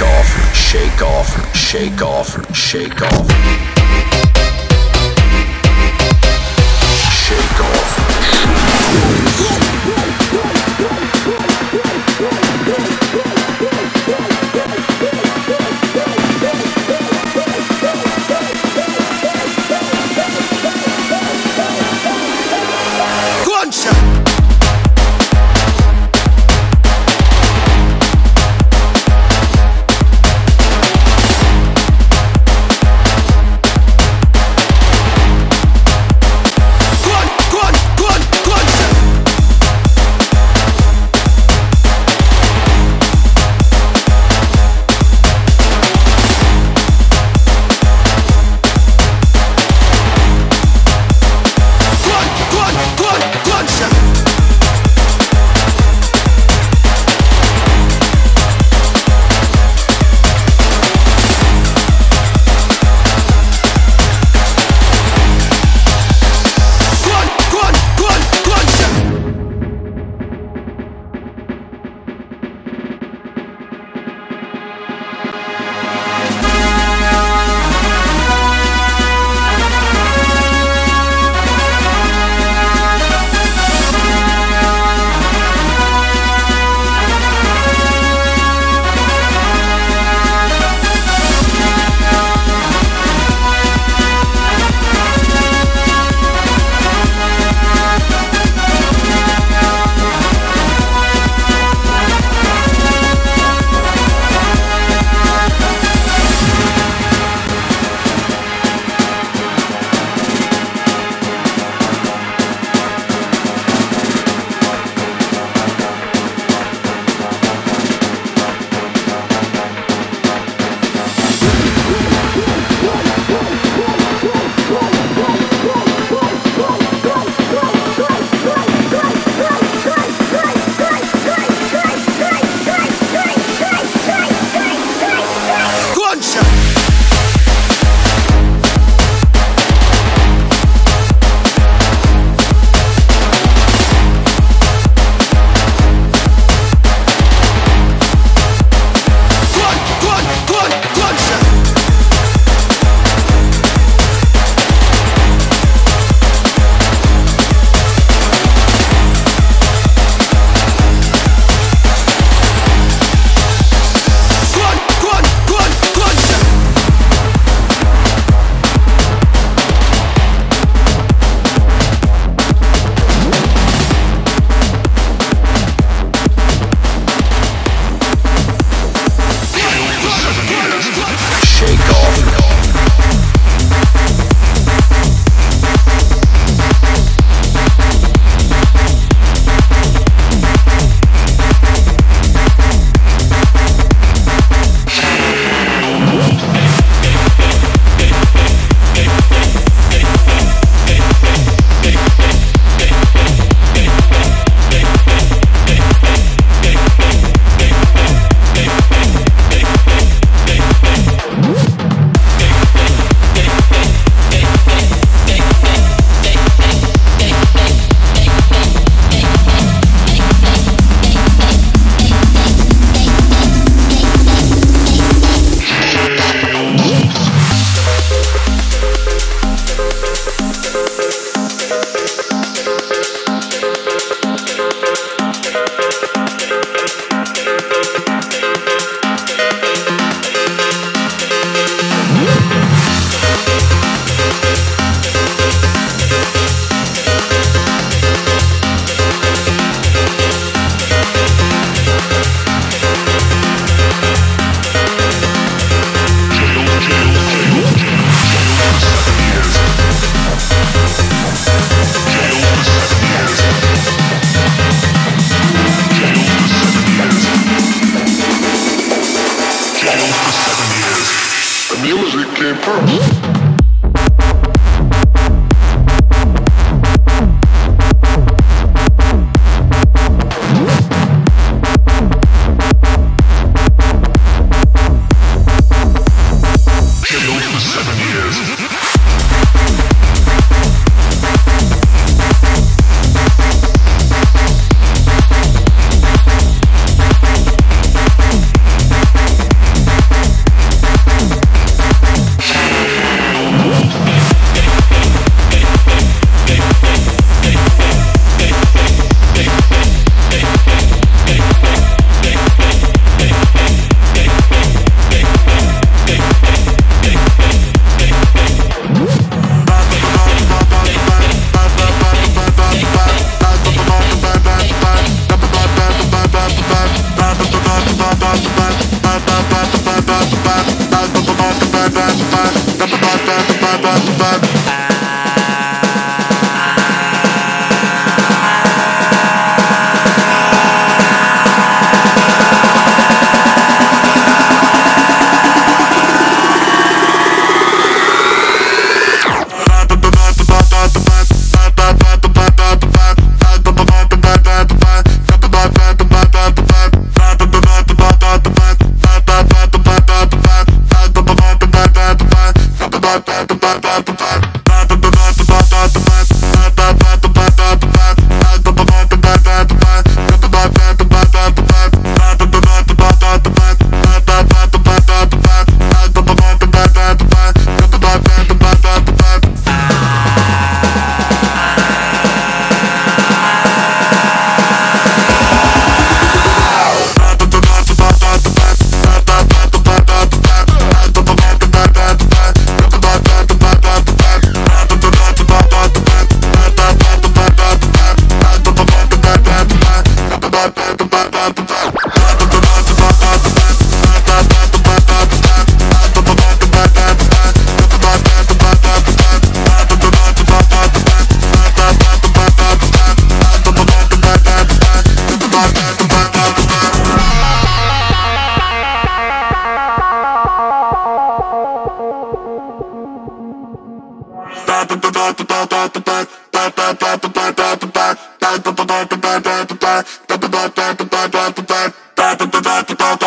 Shake off, shake off, shake off, shake off. Shake off. Shake off.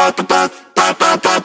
Ba ba ba ba ba ba.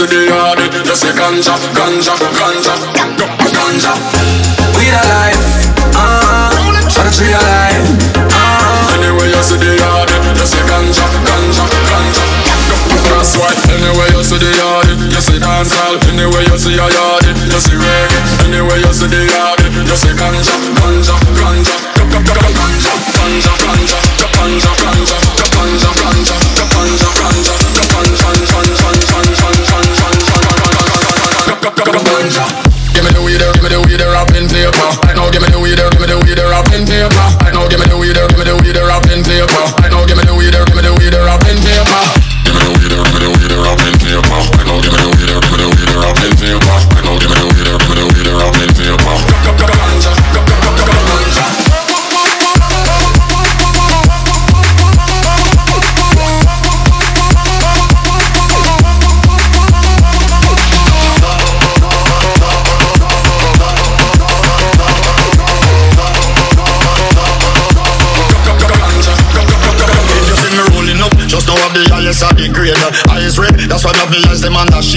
to the yard. You say ganja, ganja, ganja, ganja. We the life, ah, country alive, ah. Anyway, you see the yard. You say ganja, ganja, ganja. ganja. That's why. Anyway, you see the yard. You see dancehall. Anyway, you see a yard.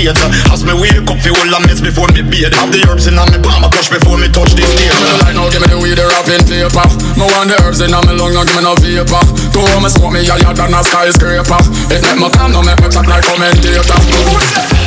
later As me wake up, feel all a mess before me bed Have the herbs in me palm, I crush before me touch this stage Me no like no give me the weed, the wrapping paper. Me want the herbs in me lung, no give me no vapor. Go home and smoke me a yard and a skyscraper. It make me calm, no make me talk like commentator.